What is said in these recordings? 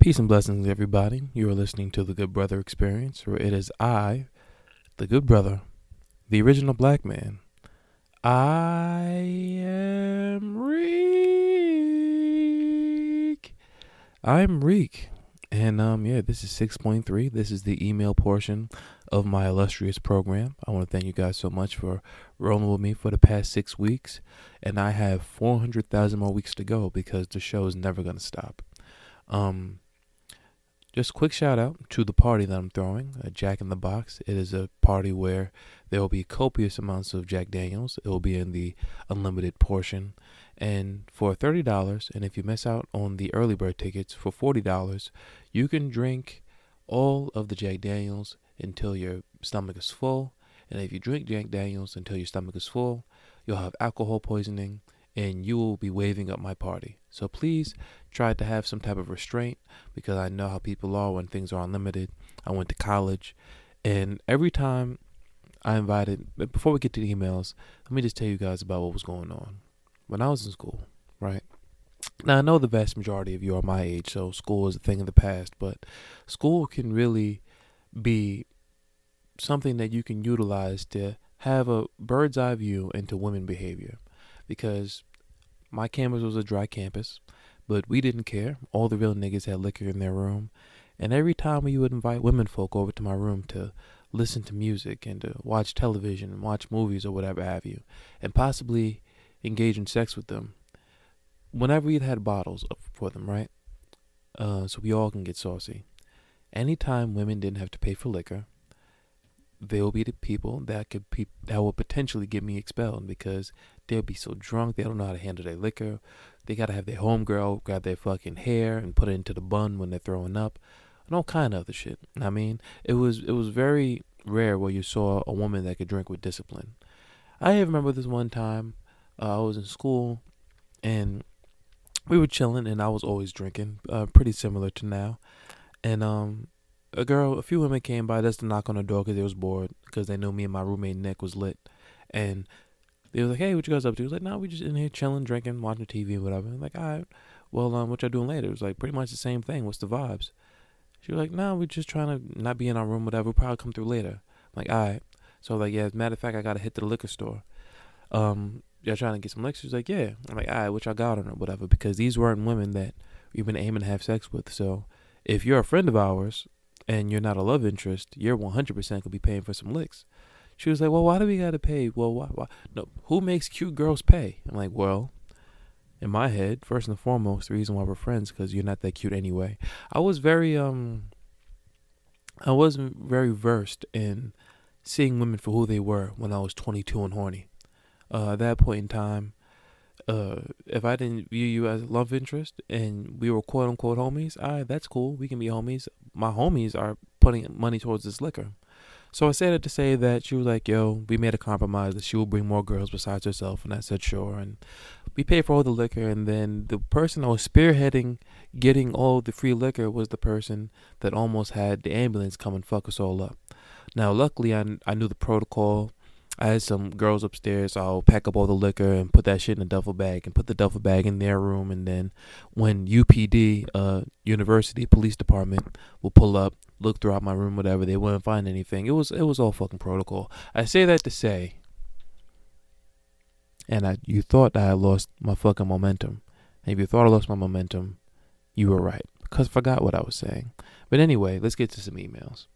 Peace and blessings, everybody. You are listening to the Good Brother Experience, where it is I, the Good Brother, the original black man. I am Reek. I'm Reek. And um yeah, this is 6.3. This is the email portion of my illustrious program. I want to thank you guys so much for rolling with me for the past 6 weeks, and I have 400,000 more weeks to go because the show is never going to stop. Um just a quick shout out to the party that I'm throwing, uh, Jack in the Box. It is a party where there will be copious amounts of Jack Daniels. It will be in the unlimited portion. And for $30, and if you miss out on the early bird tickets for $40, you can drink all of the Jack Daniels until your stomach is full. And if you drink Jack Daniels until your stomach is full, you'll have alcohol poisoning and you will be waving up my party. So please try to have some type of restraint because I know how people are when things are unlimited. I went to college, and every time I invited, before we get to the emails, let me just tell you guys about what was going on. When I was in school, right? Now, I know the vast majority of you are my age, so school is a thing of the past, but school can really be something that you can utilize to have a bird's eye view into women behavior because my campus was a dry campus, but we didn't care. All the real niggas had liquor in their room. And every time we would invite women folk over to my room to listen to music and to watch television and watch movies or whatever have you, and possibly engage in sex with them, whenever we'd had bottles for them, right? Uh, so we all can get saucy. Anytime women didn't have to pay for liquor, they'll be the people that could pe- that will potentially get me expelled because they'll be so drunk they don't know how to handle their liquor. They gotta have their homegirl grab their fucking hair and put it into the bun when they're throwing up, and all kind of other shit. I mean, it was it was very rare where you saw a woman that could drink with discipline. I remember this one time uh, I was in school and we were chilling and I was always drinking, uh, pretty similar to now, and um a girl, a few women came by just to knock on the door because they was bored because they knew me and my roommate Nick was lit, and they was like, "Hey, what you guys up to?" He was like, "No, we just in here chilling, drinking, watching TV, whatever." I'm like, "All right, well, um, what y'all doing later?" It was like pretty much the same thing. What's the vibes? She was like, "No, we're just trying to not be in our room, whatever. We'll probably come through later." I'm like, "All right." So like, yeah, as a matter of fact, I gotta hit the liquor store. Um, y'all trying to get some liquor? She's like, "Yeah." I'm like, "All right, what y'all got on or whatever?" Because these weren't women that we've been aiming to have sex with. So if you're a friend of ours and you're not a love interest, you're 100% gonna be paying for some licks. She was like, well, why do we gotta pay? Well, why, why? No, who makes cute girls pay? I'm like, well, in my head, first and foremost, the reason why we're friends because you're not that cute anyway. I was very um, I wasn't very versed in seeing women for who they were when I was 22 and horny. Uh, at that point in time, uh, if I didn't view you as love interest and we were quote unquote homies, right, that's cool. We can be homies. My homies are putting money towards this liquor. So I said it to say that she was like, yo, we made a compromise that she will bring more girls besides herself. And I said, sure. And we paid for all the liquor. And then the person that was spearheading getting all the free liquor was the person that almost had the ambulance come and fuck us all up. Now, luckily, I, I knew the protocol. I had some girls upstairs. So I'll pack up all the liquor and put that shit in a duffel bag and put the duffel bag in their room. And then when UPD, uh, University Police Department, will pull up, look throughout my room, whatever, they wouldn't find anything. It was it was all fucking protocol. I say that to say, and I you thought I lost my fucking momentum. And if you thought I lost my momentum, you were right because I forgot what I was saying. But anyway, let's get to some emails.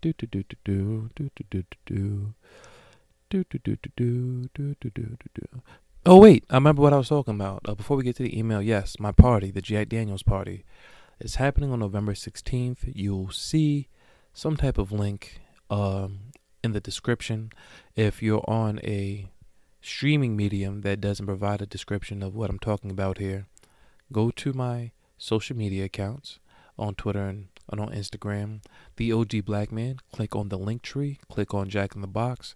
Do do do do do do do do do. Do, do, do, do, do, do, do, do, Oh, wait, I remember what I was talking about. Uh, before we get to the email, yes, my party, the Jack Daniels party, is happening on November 16th. You'll see some type of link um, in the description. If you're on a streaming medium that doesn't provide a description of what I'm talking about here, go to my social media accounts on Twitter and, and on Instagram, the OG Black Man. Click on the link tree, click on Jack in the Box,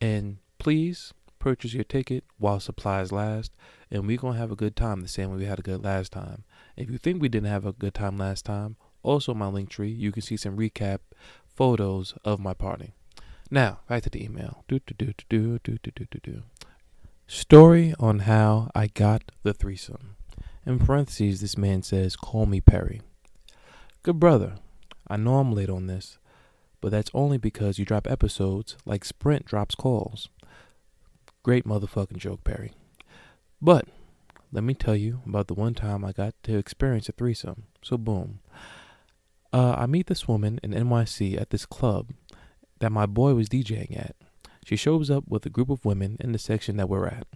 and please purchase your ticket while supplies last. And we're going to have a good time the same way we had a good last time. If you think we didn't have a good time last time, also my link tree, you can see some recap photos of my party. Now, back to the email. Do, do, do, do, do, do, do, do, do. Story on how I got the threesome. In parentheses, this man says, Call me Perry. Good brother, I know I'm late on this, but that's only because you drop episodes like Sprint drops calls. Great motherfucking joke, Perry. But let me tell you about the one time I got to experience a threesome. So, boom. Uh, I meet this woman in NYC at this club that my boy was DJing at. She shows up with a group of women in the section that we're at.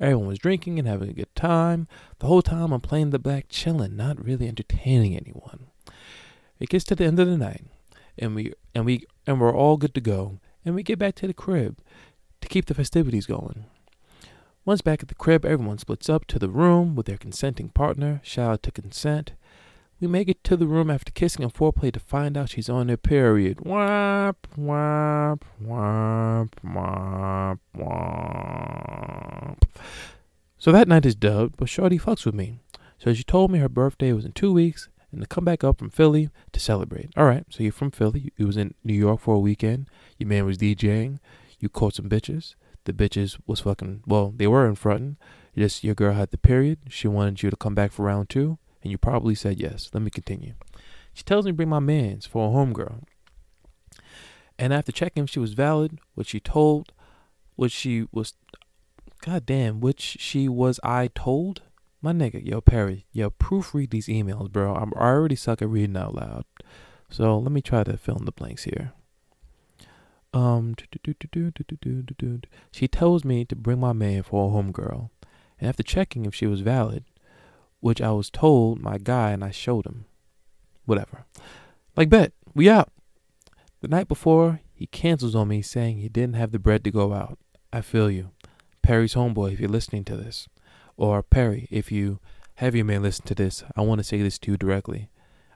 Everyone was drinking and having a good time. The whole time I'm playing the back, chilling, not really entertaining anyone. It gets to the end of the night, and we and we and we're all good to go, and we get back to the crib to keep the festivities going. Once back at the crib, everyone splits up to the room with their consenting partner. Shout out to consent. We make it to the room after kissing and foreplay to find out she's on her period. Whap, whap, whap, whap, whap. So that night is dubbed, but Shorty fucks with me. So she told me her birthday was in two weeks and to come back up from Philly to celebrate. All right, so you're from Philly. You was in New York for a weekend. Your man was DJing. You caught some bitches. The bitches was fucking, well, they were in frontin'. Just your girl had the period. She wanted you to come back for round two and you probably said yes. Let me continue. She tells me to bring my mans for a homegirl. And after checking if she was valid, what she told, what she was, goddamn, which she was I told? My nigga, yo, Perry, yo, proofread these emails, bro. I'm, already suck at reading out loud. So let me try to fill in the blanks here. Um, she tells me to bring my man for a homegirl. And after checking if she was valid, which I was told my guy and I showed him. Whatever. Like, bet, we out. The night before, he cancels on me saying he didn't have the bread to go out. I feel you. Perry's homeboy, if you're listening to this. Or Perry, if you have your man listen to this, I want to say this to you directly.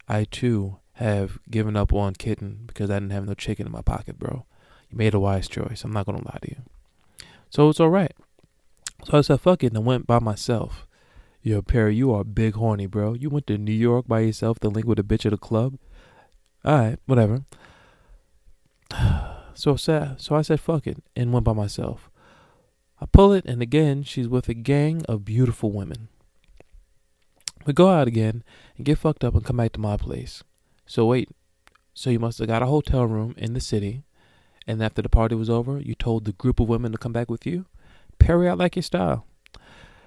I too have given up on kitten because I didn't have no chicken in my pocket, bro. You made a wise choice. I'm not gonna lie to you. So it's alright. So I said fuck it and went by myself. Yo, Perry, you are big horny, bro. You went to New York by yourself to link with a bitch at a club. Alright, whatever. So I said, so I said, fuck it, and went by myself. I pull it, and again, she's with a gang of beautiful women. We go out again and get fucked up and come back to my place. So wait, so you must have got a hotel room in the city, and after the party was over, you told the group of women to come back with you? Perry, I like your style.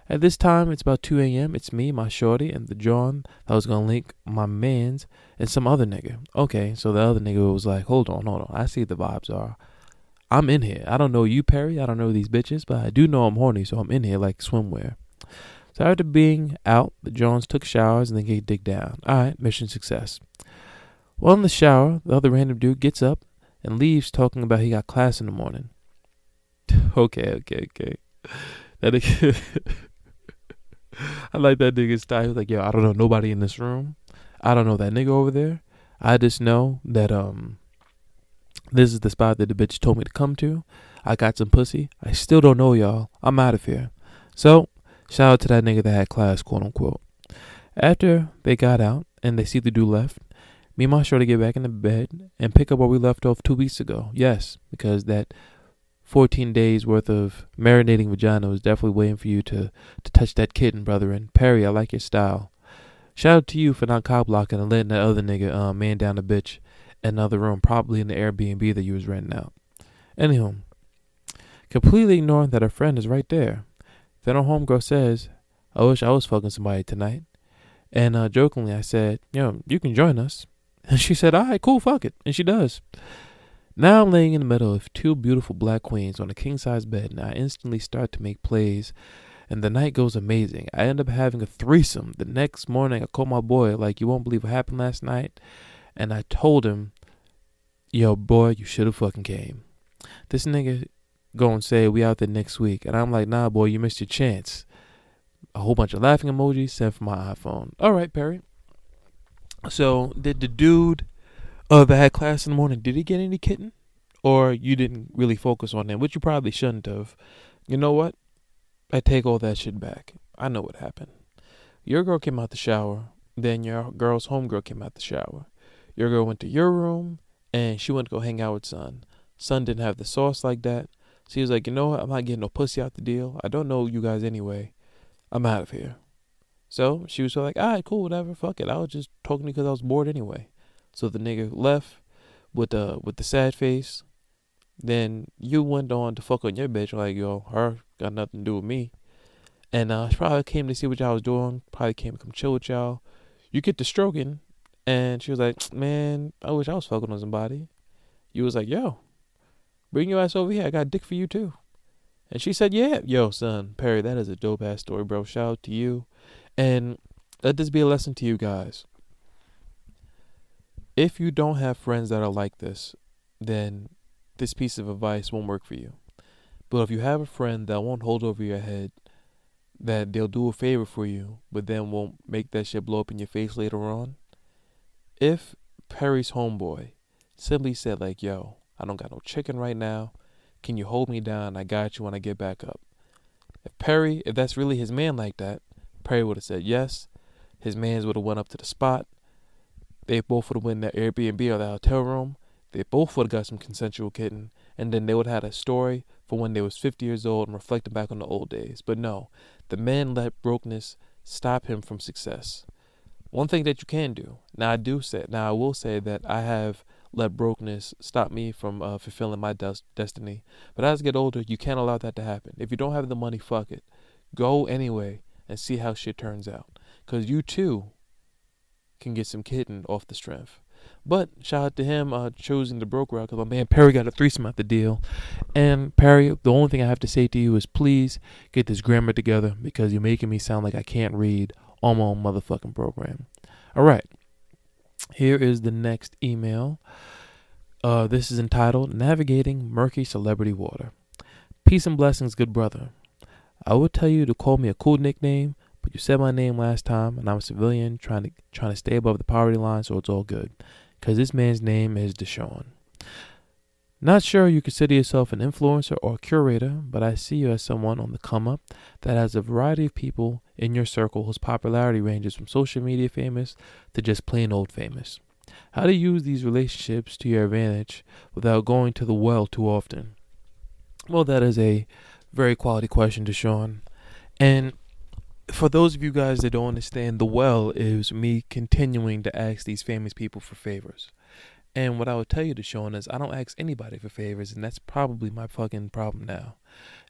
At this time, it's about 2 a.m. It's me, my shorty, and the John that was gonna link my mans and some other nigga. Okay, so the other nigga was like, hold on, hold on. I see the vibes are. I'm in here. I don't know you, Perry. I don't know these bitches, but I do know I'm horny, so I'm in here like swimwear. So after being out, the Johns took showers and then get dig down. Alright, mission success. While in the shower, the other random dude gets up and leaves talking about he got class in the morning. okay, okay, okay. That I like that nigga's style. He was like, yo, I don't know nobody in this room. I don't know that nigga over there. I just know that um this is the spot that the bitch told me to come to. I got some pussy. I still don't know y'all. I'm out of here. So, shout out to that nigga that had class, quote unquote. After they got out and they see the dude left, me and my shorty get back in the bed and pick up where we left off two weeks ago. Yes, because that 14 days worth of marinating vagina was definitely waiting for you to, to touch that kitten, brother. And Perry, I like your style. Shout out to you for not cock blocking and letting that other nigga uh, man down the bitch another room, probably in the Airbnb that you was renting out. Anywho, completely ignoring that her friend is right there. Then her homegirl says, I wish I was fucking somebody tonight. And uh, jokingly, I said, Yo, you can join us. And she said, All right, cool, fuck it. And she does. Now I'm laying in the middle of two beautiful black queens on a king size bed, and I instantly start to make plays, and the night goes amazing. I end up having a threesome. The next morning, I call my boy, like, you won't believe what happened last night. And I told him, yo, boy, you should have fucking came. This nigga gonna say we out there next week. And I'm like, nah, boy, you missed your chance. A whole bunch of laughing emojis sent from my iPhone. All right, Perry. So, did the dude uh, that had class in the morning, did he get any kitten? Or you didn't really focus on him, which you probably shouldn't have. You know what? I take all that shit back. I know what happened. Your girl came out the shower, then your girl's homegirl came out the shower. Your girl went to your room, and she went to go hang out with Son. Son didn't have the sauce like that. So he was like, you know what? I'm not getting no pussy out the deal. I don't know you guys anyway. I'm out of here. So she was like, all right, cool, whatever, fuck it. I was just talking because I was bored anyway. So the nigga left with the with the sad face. Then you went on to fuck on your bitch like, yo, her got nothing to do with me. And uh, she probably came to see what y'all was doing. Probably came to come chill with y'all. You get to stroking, and she was like, man, I wish I was fucking on somebody. You was like, yo, bring your ass over here. I got dick for you too. And she said, yeah, yo, son, Perry, that is a dope ass story, bro. Shout out to you. And let this be a lesson to you guys. If you don't have friends that are like this, then this piece of advice won't work for you. But if you have a friend that won't hold over your head, that they'll do a favor for you, but then won't make that shit blow up in your face later on. If Perry's homeboy simply said, like, yo, I don't got no chicken right now. Can you hold me down? I got you when I get back up. If Perry, if that's really his man like that, Perry would have said yes. His mans would have went up to the spot. They both would have went in the Airbnb or the hotel room. They both would have got some consensual kitten, and then they would have had a story for when they was 50 years old and reflecting back on the old days. But no, the man let brokenness stop him from success. One thing that you can do. Now I do say. Now I will say that I have let brokenness stop me from uh, fulfilling my des- destiny. But as I get older, you can't allow that to happen. If you don't have the money, fuck it. Go anyway and see how shit turns out. Because you too can get some kitten off the strength. But shout out to him uh, choosing the broke route because my man Perry got a threesome out the deal. And Perry, the only thing I have to say to you is please get this grammar together because you're making me sound like I can't read on my own motherfucking program. All right. Here is the next email. Uh, this is entitled Navigating Murky Celebrity Water. Peace and blessings, good brother. I would tell you to call me a cool nickname, but you said my name last time, and I'm a civilian trying to trying to stay above the poverty line, so it's all good. Cause this man's name is Deshaun. Not sure you consider yourself an influencer or curator, but I see you as someone on the come up that has a variety of people in your circle whose popularity ranges from social media famous to just plain old famous. How to use these relationships to your advantage without going to the well too often? Well, that is a very quality question, Deshaun. And for those of you guys that don't understand, the well is me continuing to ask these famous people for favors. And what I would tell you, Deshaun, is I don't ask anybody for favors, and that's probably my fucking problem now.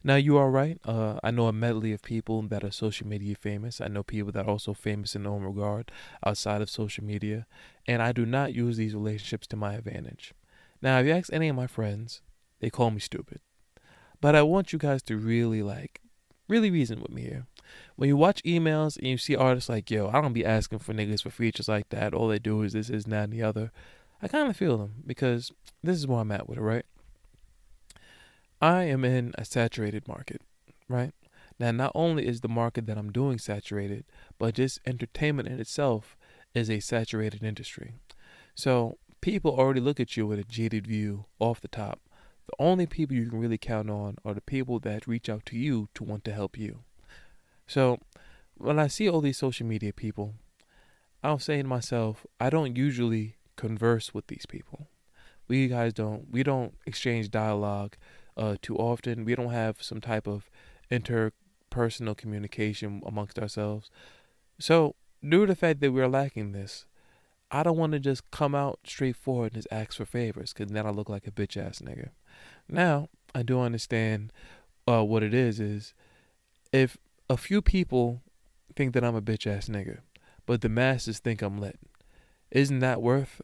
Now, you are right. Uh, I know a medley of people that are social media famous. I know people that are also famous in their own regard outside of social media. And I do not use these relationships to my advantage. Now, if you ask any of my friends, they call me stupid. But I want you guys to really like, really reason with me here. When you watch emails and you see artists like, yo, I don't be asking for niggas for features like that. All they do is this, is that, and the other. I kind of feel them because this is where I'm at with it, right? I am in a saturated market, right? Now, not only is the market that I'm doing saturated, but just entertainment in itself is a saturated industry. So people already look at you with a jaded view off the top the only people you can really count on are the people that reach out to you to want to help you. So when I see all these social media people, I'm saying to myself, I don't usually converse with these people. We guys don't we don't exchange dialogue uh, too often. We don't have some type of interpersonal communication amongst ourselves. So due to the fact that we're lacking this, I don't want to just come out straightforward and just ask for favors because then I look like a bitch ass nigga. Now, I do understand uh, what it is is if a few people think that I'm a bitch ass nigga, but the masses think I'm lit, isn't that worth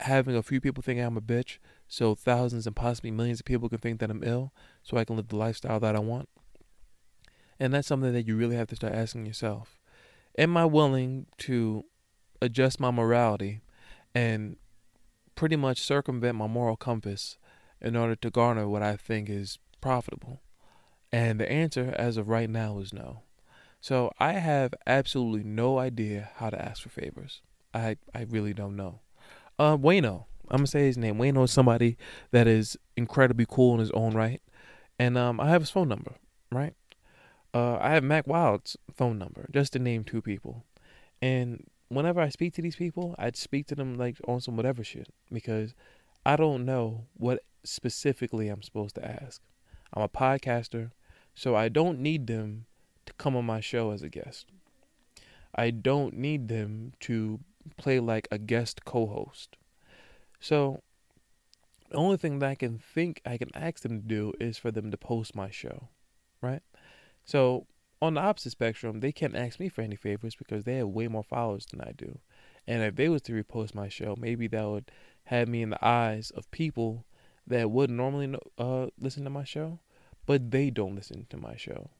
having a few people think I'm a bitch so thousands and possibly millions of people can think that I'm ill so I can live the lifestyle that I want? And that's something that you really have to start asking yourself. Am I willing to adjust my morality and pretty much circumvent my moral compass in order to garner what I think is profitable? And the answer, as of right now, is no. So I have absolutely no idea how to ask for favors. I I really don't know. Uh, Wayno, I'm gonna say his name. Wayno is somebody that is incredibly cool in his own right, and um, I have his phone number. Right. Uh, I have Mack Wilds' phone number, just to name two people. And whenever I speak to these people, I'd speak to them like on some whatever shit because I don't know what specifically I'm supposed to ask. I'm a podcaster, so I don't need them to come on my show as a guest. I don't need them to play like a guest co-host. So the only thing that I can think I can ask them to do is for them to post my show, right? So on the opposite spectrum, they can't ask me for any favors because they have way more followers than I do. And if they was to repost my show, maybe that would have me in the eyes of people that would normally uh, listen to my show, but they don't listen to my show.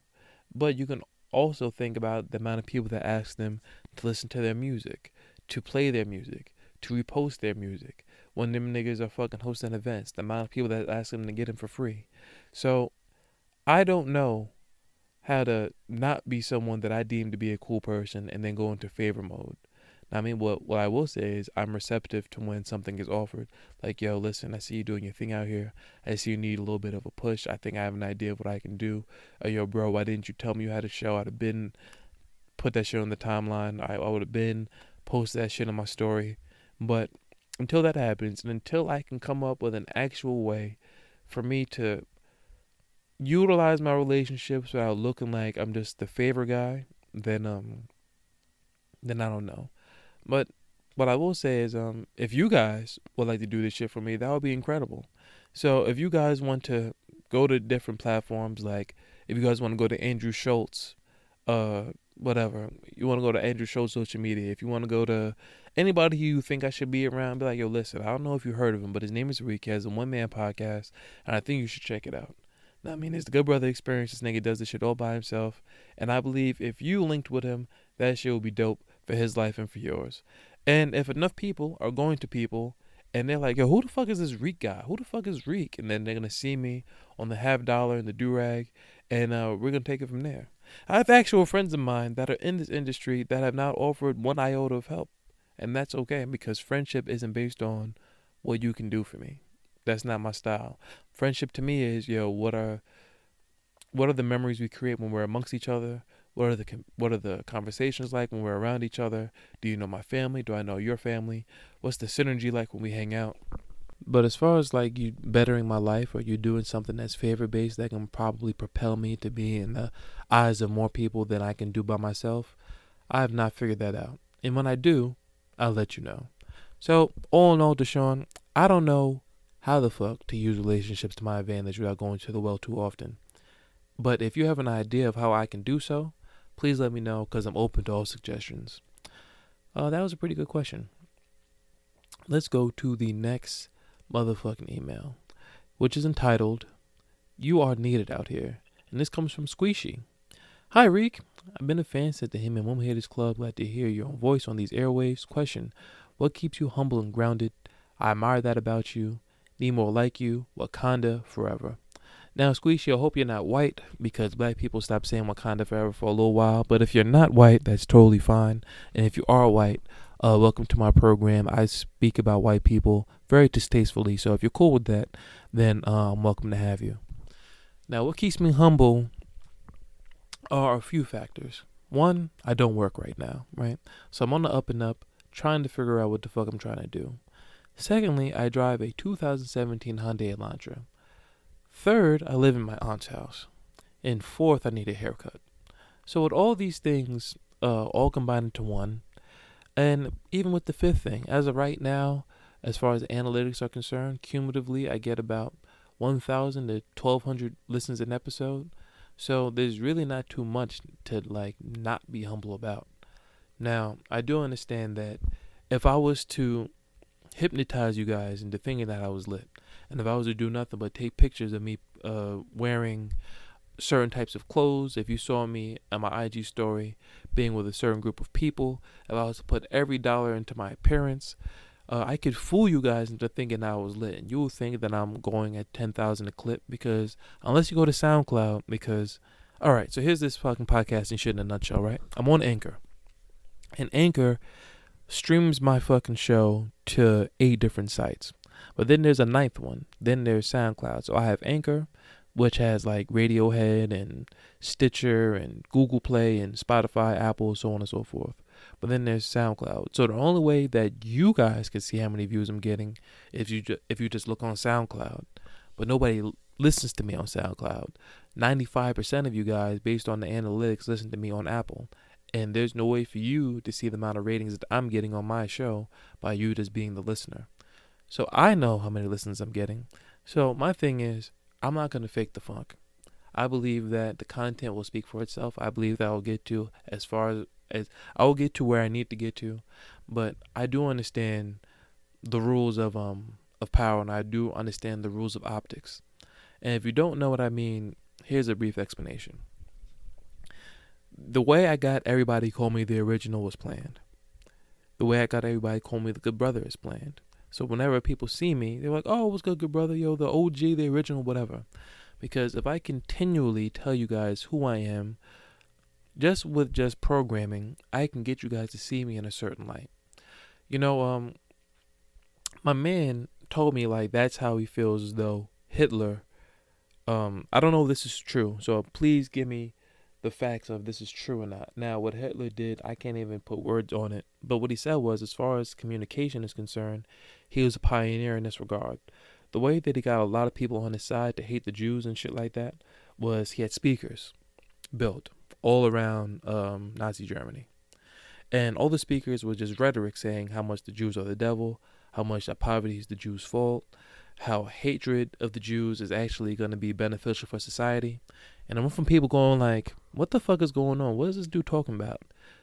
But you can also think about the amount of people that ask them to listen to their music, to play their music, to repost their music. When them niggas are fucking hosting events, the amount of people that ask them to get them for free. So I don't know how to not be someone that I deem to be a cool person and then go into favor mode. Now, I mean, what what I will say is I'm receptive to when something is offered. Like, yo, listen, I see you doing your thing out here. I see you need a little bit of a push. I think I have an idea of what I can do. Uh, yo, bro, why didn't you tell me you had a show? I'd have been put that shit on the timeline. I, I would have been post that shit on my story. But until that happens, and until I can come up with an actual way for me to utilize my relationships without looking like I'm just the favor guy, then um, then I don't know. But what I will say is, um, if you guys would like to do this shit for me, that would be incredible. So if you guys want to go to different platforms, like if you guys want to go to Andrew Schulz, uh, whatever, you want to go to Andrew Schulz social media. If you want to go to anybody you think I should be around, be like, yo, listen, I don't know if you heard of him, but his name is Rick. He has a one man podcast, and I think you should check it out. I mean, it's the Good Brother Experience. This nigga does this shit all by himself, and I believe if you linked with him, that shit will be dope for his life and for yours. And if enough people are going to people and they're like, yo, who the fuck is this Reek guy? Who the fuck is Reek? And then they're gonna see me on the half dollar and the do rag, and uh, we're gonna take it from there. I have actual friends of mine that are in this industry that have not offered one iota of help, and that's okay because friendship isn't based on what you can do for me. That's not my style. Friendship to me is, yo, what are what are the memories we create when we're amongst each other? What are the what are the conversations like when we're around each other? Do you know my family? Do I know your family? What's the synergy like when we hang out? But as far as like you bettering my life or you doing something that's favor based that can probably propel me to be in the eyes of more people than I can do by myself, I have not figured that out. And when I do, I'll let you know. So all in all, Deshaun, I don't know how the fuck to use relationships to my advantage without going to the well too often. But if you have an idea of how I can do so, please let me know because I'm open to all suggestions. Uh, that was a pretty good question. Let's go to the next motherfucking email, which is entitled, You Are Needed Out Here. And this comes from Squishy. Hi, Reek. I've been a fan since the He-Man Woman Haters Club. Glad to hear your own voice on these airwaves. Question What keeps you humble and grounded? I admire that about you. Need more like you. Wakanda forever. Now, Squeezy, I hope you're not white because black people stopped saying Wakanda forever for a little while. But if you're not white, that's totally fine. And if you are white, uh, welcome to my program. I speak about white people very distastefully. So if you're cool with that, then uh, I'm welcome to have you. Now, what keeps me humble are a few factors. One, I don't work right now, right? So I'm on the up and up trying to figure out what the fuck I'm trying to do. Secondly, I drive a 2017 Hyundai Elantra. Third, I live in my aunt's house. And fourth, I need a haircut. So with all these things uh, all combined into one, and even with the fifth thing, as of right now, as far as analytics are concerned, cumulatively I get about 1,000 to 1,200 listens an episode. So there's really not too much to like not be humble about. Now I do understand that if I was to hypnotize you guys into thinking that I was lit, and if I was to do nothing but take pictures of me uh, wearing certain types of clothes, if you saw me on my IG story being with a certain group of people, if I was to put every dollar into my appearance, uh, I could fool you guys into thinking I was lit. And you will think that I'm going at 10,000 a clip because unless you go to SoundCloud, because, all right, so here's this fucking podcasting shit in a nutshell, right? I'm on Anchor. And Anchor streams my fucking show to eight different sites. But then there's a ninth one. Then there's SoundCloud. So I have Anchor, which has like Radiohead and Stitcher and Google Play and Spotify, Apple, so on and so forth. But then there's SoundCloud. So the only way that you guys can see how many views I'm getting is you ju- if you just look on SoundCloud. But nobody listens to me on SoundCloud. 95% of you guys, based on the analytics, listen to me on Apple. And there's no way for you to see the amount of ratings that I'm getting on my show by you just being the listener. So I know how many listens I'm getting. So my thing is, I'm not going to fake the funk. I believe that the content will speak for itself. I believe that I'll get to as far as, as I will get to where I need to get to. But I do understand the rules of um of power and I do understand the rules of optics. And if you don't know what I mean, here's a brief explanation. The way I got everybody call me the original was planned. The way I got everybody call me the good brother is planned. So whenever people see me, they're like, "Oh, what's good, good brother? Yo, the OG, the original, whatever." Because if I continually tell you guys who I am, just with just programming, I can get you guys to see me in a certain light. You know, um, my man told me like that's how he feels as though Hitler. Um, I don't know if this is true, so please give me the facts of this is true or not. Now, what Hitler did, I can't even put words on it. But what he said was, as far as communication is concerned, he was a pioneer in this regard. The way that he got a lot of people on his side to hate the Jews and shit like that was he had speakers built all around um, Nazi Germany. And all the speakers were just rhetoric saying how much the Jews are the devil, how much that poverty is the Jews' fault, how hatred of the Jews is actually going to be beneficial for society. And I went from people going like, "What the fuck is going on? What is this dude talking about?"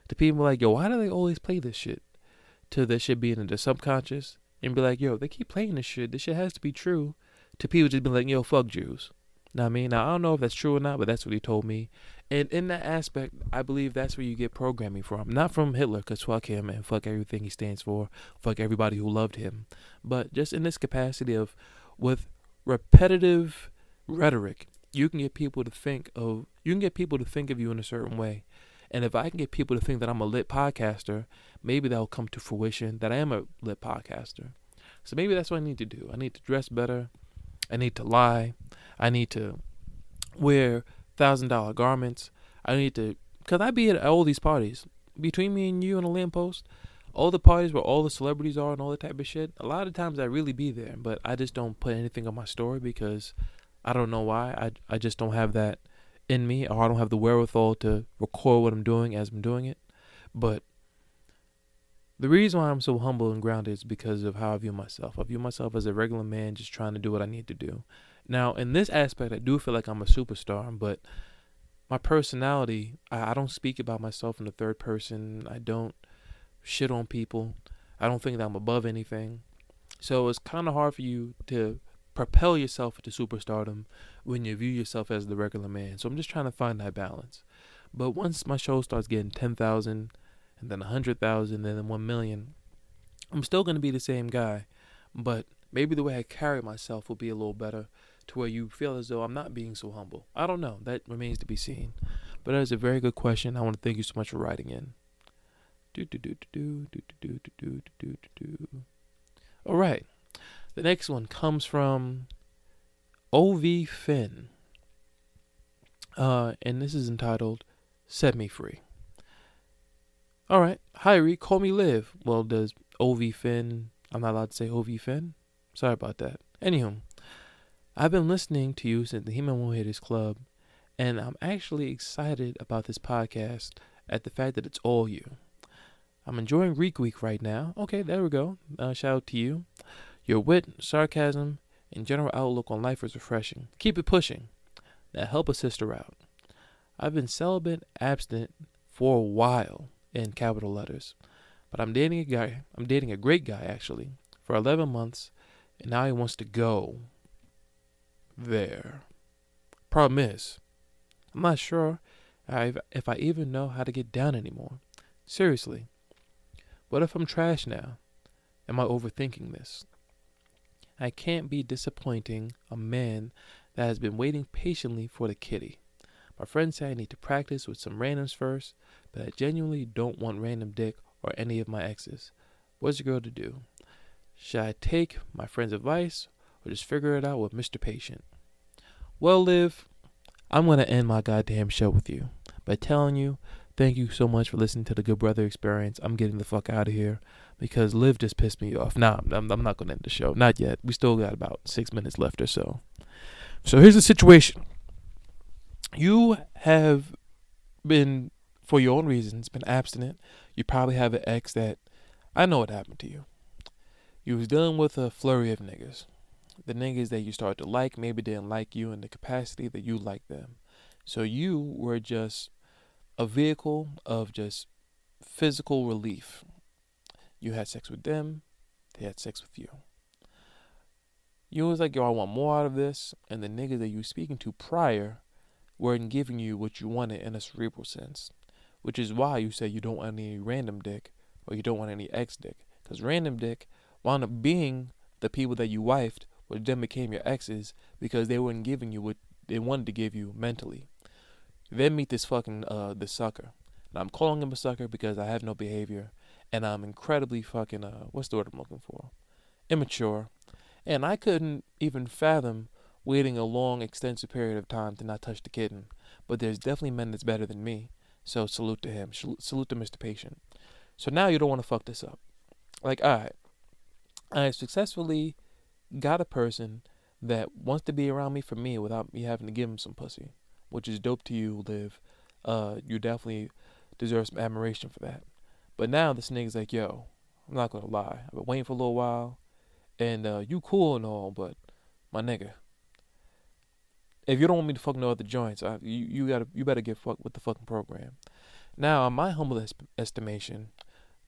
To people like, "Yo, why do they always play this shit?" To this shit being in the subconscious and be like, "Yo, they keep playing this shit. This shit has to be true." To people just be like, "Yo, fuck Jews." Now I mean, now I don't know if that's true or not, but that's what he told me. And in that aspect, I believe that's where you get programming from. Not from Hitler, because fuck him and fuck everything he stands for, fuck everybody who loved him. But just in this capacity of, with repetitive rhetoric, you can get people to think of, you can get people to think of you in a certain way. And if I can get people to think that I'm a lit podcaster, maybe that'll come to fruition that I am a lit podcaster. So maybe that's what I need to do. I need to dress better. I need to lie. I need to wear thousand dollar garments. I need to, cause I be at all these parties between me and you and a lamppost. All the parties where all the celebrities are and all that type of shit. A lot of times I really be there, but I just don't put anything on my story because I don't know why. I I just don't have that in me, or I don't have the wherewithal to record what I'm doing as I'm doing it. But the reason why I'm so humble and grounded is because of how I view myself. I view myself as a regular man just trying to do what I need to do. Now, in this aspect, I do feel like I'm a superstar, but my personality, I, I don't speak about myself in the third person. I don't shit on people. I don't think that I'm above anything. So it's kind of hard for you to propel yourself into superstardom when you view yourself as the regular man. So I'm just trying to find that balance. But once my show starts getting 10,000 and then 100,000 and then 1 million, I'm still going to be the same guy. But maybe the way I carry myself will be a little better to where you feel as though I'm not being so humble. I don't know. That remains to be seen. But that is a very good question. I want to thank you so much for writing in. Do do do do do do do do do do do. All right. The next one comes from OV Finn. Uh, and this is entitled Set Me Free. All right. Hi, Reek. Call me Liv. Well, does OV Finn. I'm not allowed to say OV Finn? Sorry about that. Anywho, I've been listening to you since the He-Man Woman Haters Club, and I'm actually excited about this podcast at the fact that it's all you. I'm enjoying Reek Week right now. Okay, there we go. Uh, shout out to you. Your wit, sarcasm, and general outlook on life is refreshing. Keep it pushing. Now help a sister out. I've been celibate, abstinent for a while in capital letters, but I'm dating a guy. I'm dating a great guy actually for 11 months, and now he wants to go there. Problem is, I'm not sure if I even know how to get down anymore. Seriously. What if I'm trash now? Am I overthinking this? I can't be disappointing a man that has been waiting patiently for the kitty. My friends say I need to practice with some randoms first, but I genuinely don't want random dick or any of my exes. What's a girl to do? Should I take my friend's advice or just figure it out with Mr. Patient. Well, Liv, I'm going to end my goddamn show with you by telling you thank you so much for listening to the Good Brother Experience. I'm getting the fuck out of here because Liv just pissed me off. Nah, I'm, I'm not going to end the show. Not yet. We still got about six minutes left or so. So here's the situation you have been for your own reasons, been abstinent. You probably have an ex that I know what happened to you. You was dealing with a flurry of niggas. The niggas that you started to like maybe didn't like you in the capacity that you liked them. So you were just a vehicle of just physical relief. You had sex with them, they had sex with you. You was like, yo, I want more out of this, and the niggas that you were speaking to prior weren't giving you what you wanted in a cerebral sense which is why you say you don't want any random dick or you don't want any ex dick. Because random dick wound up being the people that you wifed, which then became your exes because they weren't giving you what they wanted to give you mentally. Then meet this fucking uh this sucker. Now I'm calling him a sucker because I have no behavior and I'm incredibly fucking uh what's the word I'm looking for? Immature. And I couldn't even fathom waiting a long extensive period of time to not touch the kitten. But there's definitely men that's better than me. So salute to him. Salute to Mr. Patient. So now you don't want to fuck this up. Like, all right, I successfully got a person that wants to be around me for me without me having to give him some pussy, which is dope to you, Liv. Uh, you definitely deserve some admiration for that. But now this nigga's like, yo, I'm not gonna lie. I've been waiting for a little while, and uh, you cool and all, but my nigga, if you don't want me to fuck no other joints, I, you you gotta you better get fucked with the fucking program. Now, in my humble es- estimation,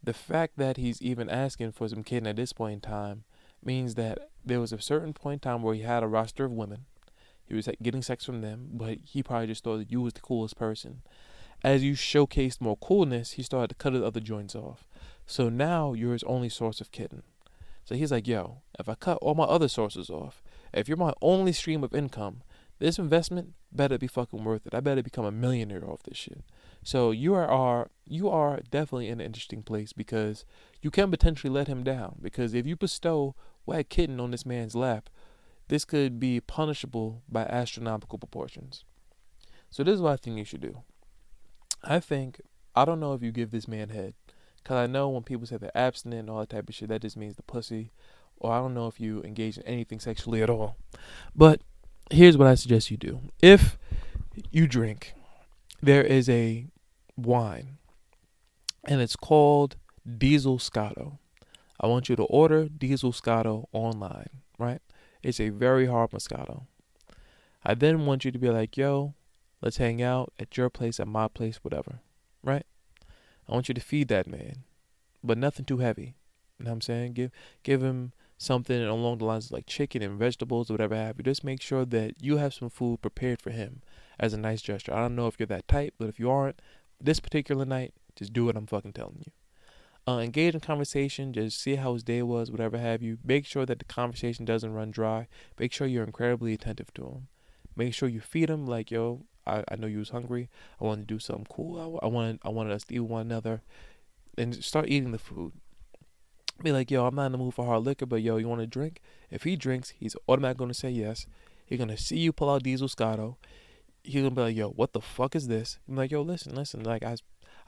the fact that he's even asking for some kitten at this point in time means that there was a certain point in time where he had a roster of women. He was getting sex from them, but he probably just thought that you was the coolest person. As you showcased more coolness, he started to cut the other joints off. So now you're his only source of kitten. So he's like, yo, if I cut all my other sources off, if you're my only stream of income, this investment better be fucking worth it. I better become a millionaire off this shit. So you are, are you are definitely in an interesting place because you can potentially let him down. Because if you bestow wet kitten on this man's lap, this could be punishable by astronomical proportions. So this is what I think you should do. I think I don't know if you give this man head, cause I know when people say they're abstinent and all that type of shit, that just means the pussy, or I don't know if you engage in anything sexually at all. But here's what I suggest you do. If you drink, there is a wine, and it's called Diesel Scotto. I want you to order Diesel Scotto online, right? It's a very hard Moscato. I then want you to be like, yo, let's hang out at your place, at my place, whatever, right? I want you to feed that man, but nothing too heavy. You know what I'm saying? Give give him something along the lines of like chicken and vegetables or whatever have you. Just make sure that you have some food prepared for him as a nice gesture. I don't know if you're that type, but if you aren't, this particular night, just do what I'm fucking telling you. Uh, engage in conversation. Just see how his day was, whatever have you. Make sure that the conversation doesn't run dry. Make sure you're incredibly attentive to him. Make sure you feed him like, yo, I, I know you was hungry. I wanted to do something cool. I, I wanted I wanted us to eat one another, and start eating the food be like, yo, I'm not in the mood for hard liquor, but yo, you want to drink? If he drinks, he's automatically going to say yes. He's going to see you pull out Diesel Scotto. He's going to be like, yo, what the fuck is this? I'm like, yo, listen, listen. Like, I,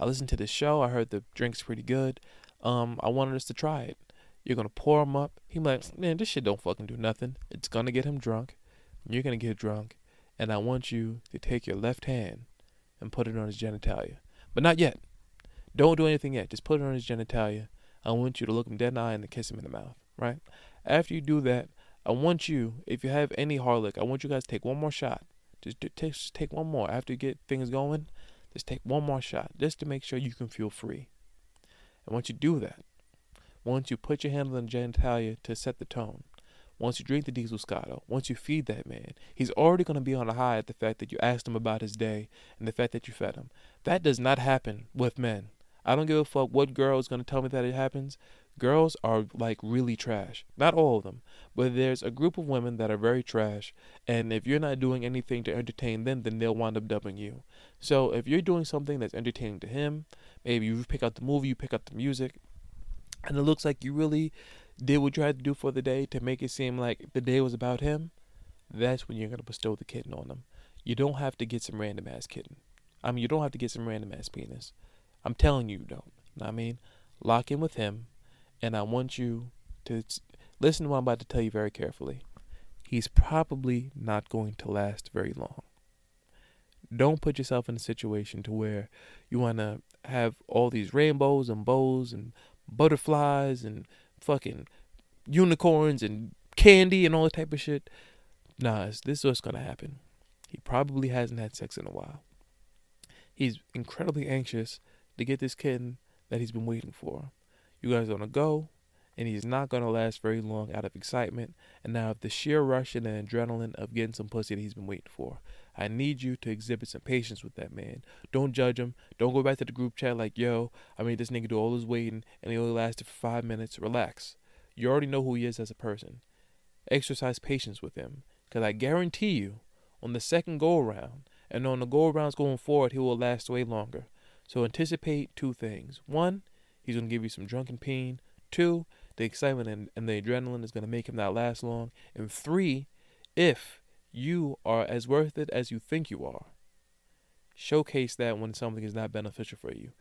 I listened to this show. I heard the drink's pretty good. Um, I wanted us to try it. You're to pour him up. He's like, man, this shit don't fucking do nothing. It's to get him drunk. You're to get drunk. And I want you to take your left hand and put it on his genitalia. But not yet. Don't do anything yet. Just put it on his genitalia I want you to look him dead in the eye and kiss him in the mouth, right? After you do that, I want you, if you have any hard lick, I want you guys to take one more shot. Just, just take one more. After you get things going, just take one more shot, just to make sure you can feel free. And once you do that, once you put your hand on the genitalia to set the tone, once you drink the diesel scotto, once you feed that man, he's already going to be on a high at the fact that you asked him about his day and the fact that you fed him. That does not happen with men. I don't give a fuck what girl is going to tell me that it happens. Girls are like really trash. Not all of them, but there's a group of women that are very trash. And if you're not doing anything to entertain them, then they'll wind up dubbing you. So if you're doing something that's entertaining to him, maybe you pick out the movie, you pick out the music, and it looks like you really did what you had to do for the day to make it seem like the day was about him, that's when you're going to bestow the kitten on them. You don't have to get some random ass kitten. I mean, you don't have to get some random ass penis. I'm telling you, you don't. I mean, lock in with him, and I want you to listen to what I'm about to tell you very carefully. He's probably not going to last very long. don't put yourself in a situation to where you want to have all these rainbows and bows and butterflies and fucking unicorns and candy and all that type of shit. Nah, this is what's gonna happen. He probably hasn't had sex in a while. He's incredibly anxious to get this kitten that he's been waiting for. You guys are gonna go, and he's not gonna last very long out of excitement and now of the sheer rush and the adrenaline of getting some pussy that he's been waiting for. I need you to exhibit some patience with that man. Don't judge him. Don't go back to the group chat like, yo, I made this nigga do all his waiting and he only lasted for five minutes. Relax. You already know who he is as a person. Exercise patience with him. Because I guarantee you, on the second go around, and on the go arounds going forward, he will last way longer. So anticipate two things. One, he's going to give you some drunken pain. Two, the excitement and, and the adrenaline is going to make him not last long. And three, if you are as worth it as you think you are. Showcase that when something is not beneficial for you.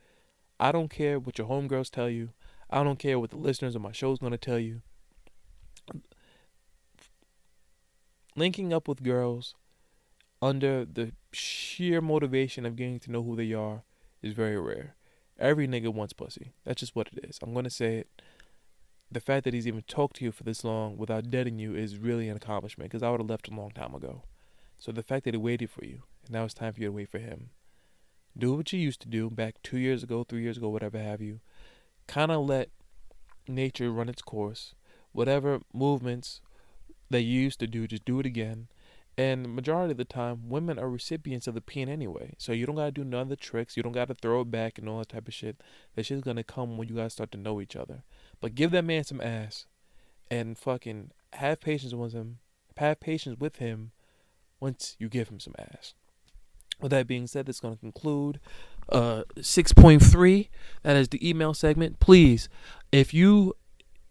I don't care what your homegirls tell you. I don't care what the listeners of my show is going to tell you. Linking up with girls under the sheer motivation of getting to know who they are is very rare. Every nigga wants pussy. That's just what it is. I'm to say it the fact that he's even talked to you for this long without deading you is really an accomplishment because I would have left a long time ago. So the fact that he waited for you, and now it's time for you to wait for him. Do what you used to do back two years ago, three years ago, whatever have you. Kind of let nature run its course. Whatever movements that you used to do, just do it again. And majority of the time, women are recipients of the peen anyway. So you don't gotta do none of the tricks. You don't gotta throw it back and all that type of shit. That shit's gonna come when you guys start to know each other. But give that man some ass and fucking have patience with him. Have patience with him once you give him some ass. With that being said, that's going to conclude uh, 6.3. That is the email segment. Please, if you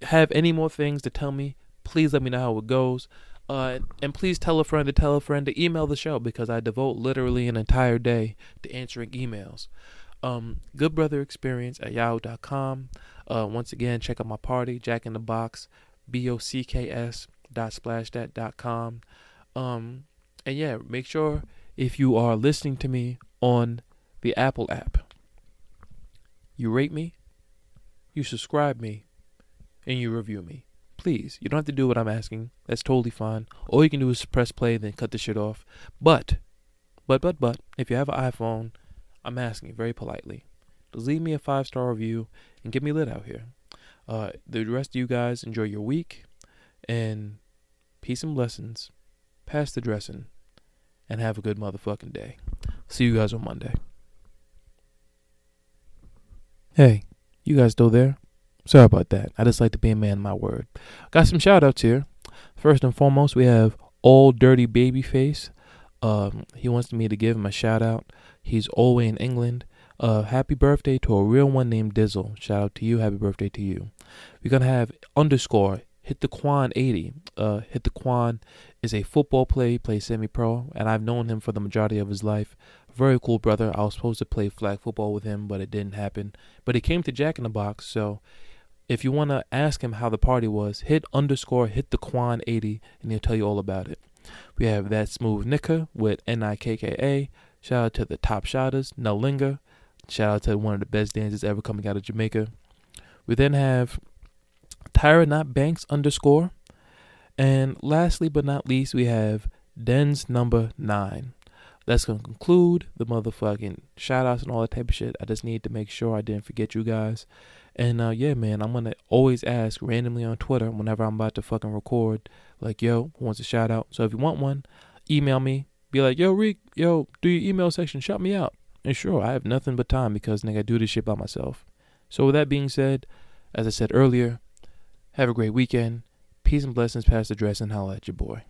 have any more things to tell me, please let me know how it goes. Uh, and please tell a friend to tell a friend to email the show because I devote literally an entire day to answering emails. Um, Good Brother Experience at yahoo.com. Uh, once again, check out my party, Jack in the Bocks, B O C K S dot splashdat dot com. Um, and yeah, make sure if you are listening to me on the Apple app, you rate me, you subscribe me, and you review me. Please, you don't have to do what I'm asking. That's totally fine. All you can do is press play, then cut the shit off. But, but, but, but, if you have an iPhone, I'm asking very politely just leave me a five star review and get me lit out here. Uh, the rest of you guys enjoy your week and peace and blessings. Pass the dressing and have a good motherfucking day. See you guys on Monday. Hey, you guys still there? Sorry about that. I just like to be a man of my word. Got some shout outs here. First and foremost, we have All Dirty Babyface. Um, he wants me to give him a shout out. He's all way in England. Uh, happy birthday to a real one named Dizzle. Shout out to you. Happy birthday to you. We're gonna have underscore hit the Quan 80. Uh, hit the Quan is a football player. He plays semi-pro, and I've known him for the majority of his life. Very cool brother. I was supposed to play flag football with him, but it didn't happen. But he came to Jack in the Bocks, so if you want to ask him how the party was, hit underscore hit the Quan 80, and he'll tell you all about it. We have that smooth Nika with N I K K A. Shout out to the top shotters, Nalinga. Shout out to one of the best dancers ever coming out of Jamaica. We then have Tyra Not Banks underscore. And lastly but not least, we have Den's number nine. That's gonna conclude the motherfucking shout outs and all that type of shit. I just need to make sure I didn't forget you guys. And uh, yeah, man, I'm gonna always ask randomly on Twitter whenever I'm about to fucking record, like, yo, who wants a shout out? So if you want one, email me. Be like, yo, Rick, yo, do your email section, shout me out. And sure, I have nothing but time because nigga I do this shit by myself. So with that being said, as I said earlier, have a great weekend. Peace and blessings, Pastor Dress, and holla at your boy.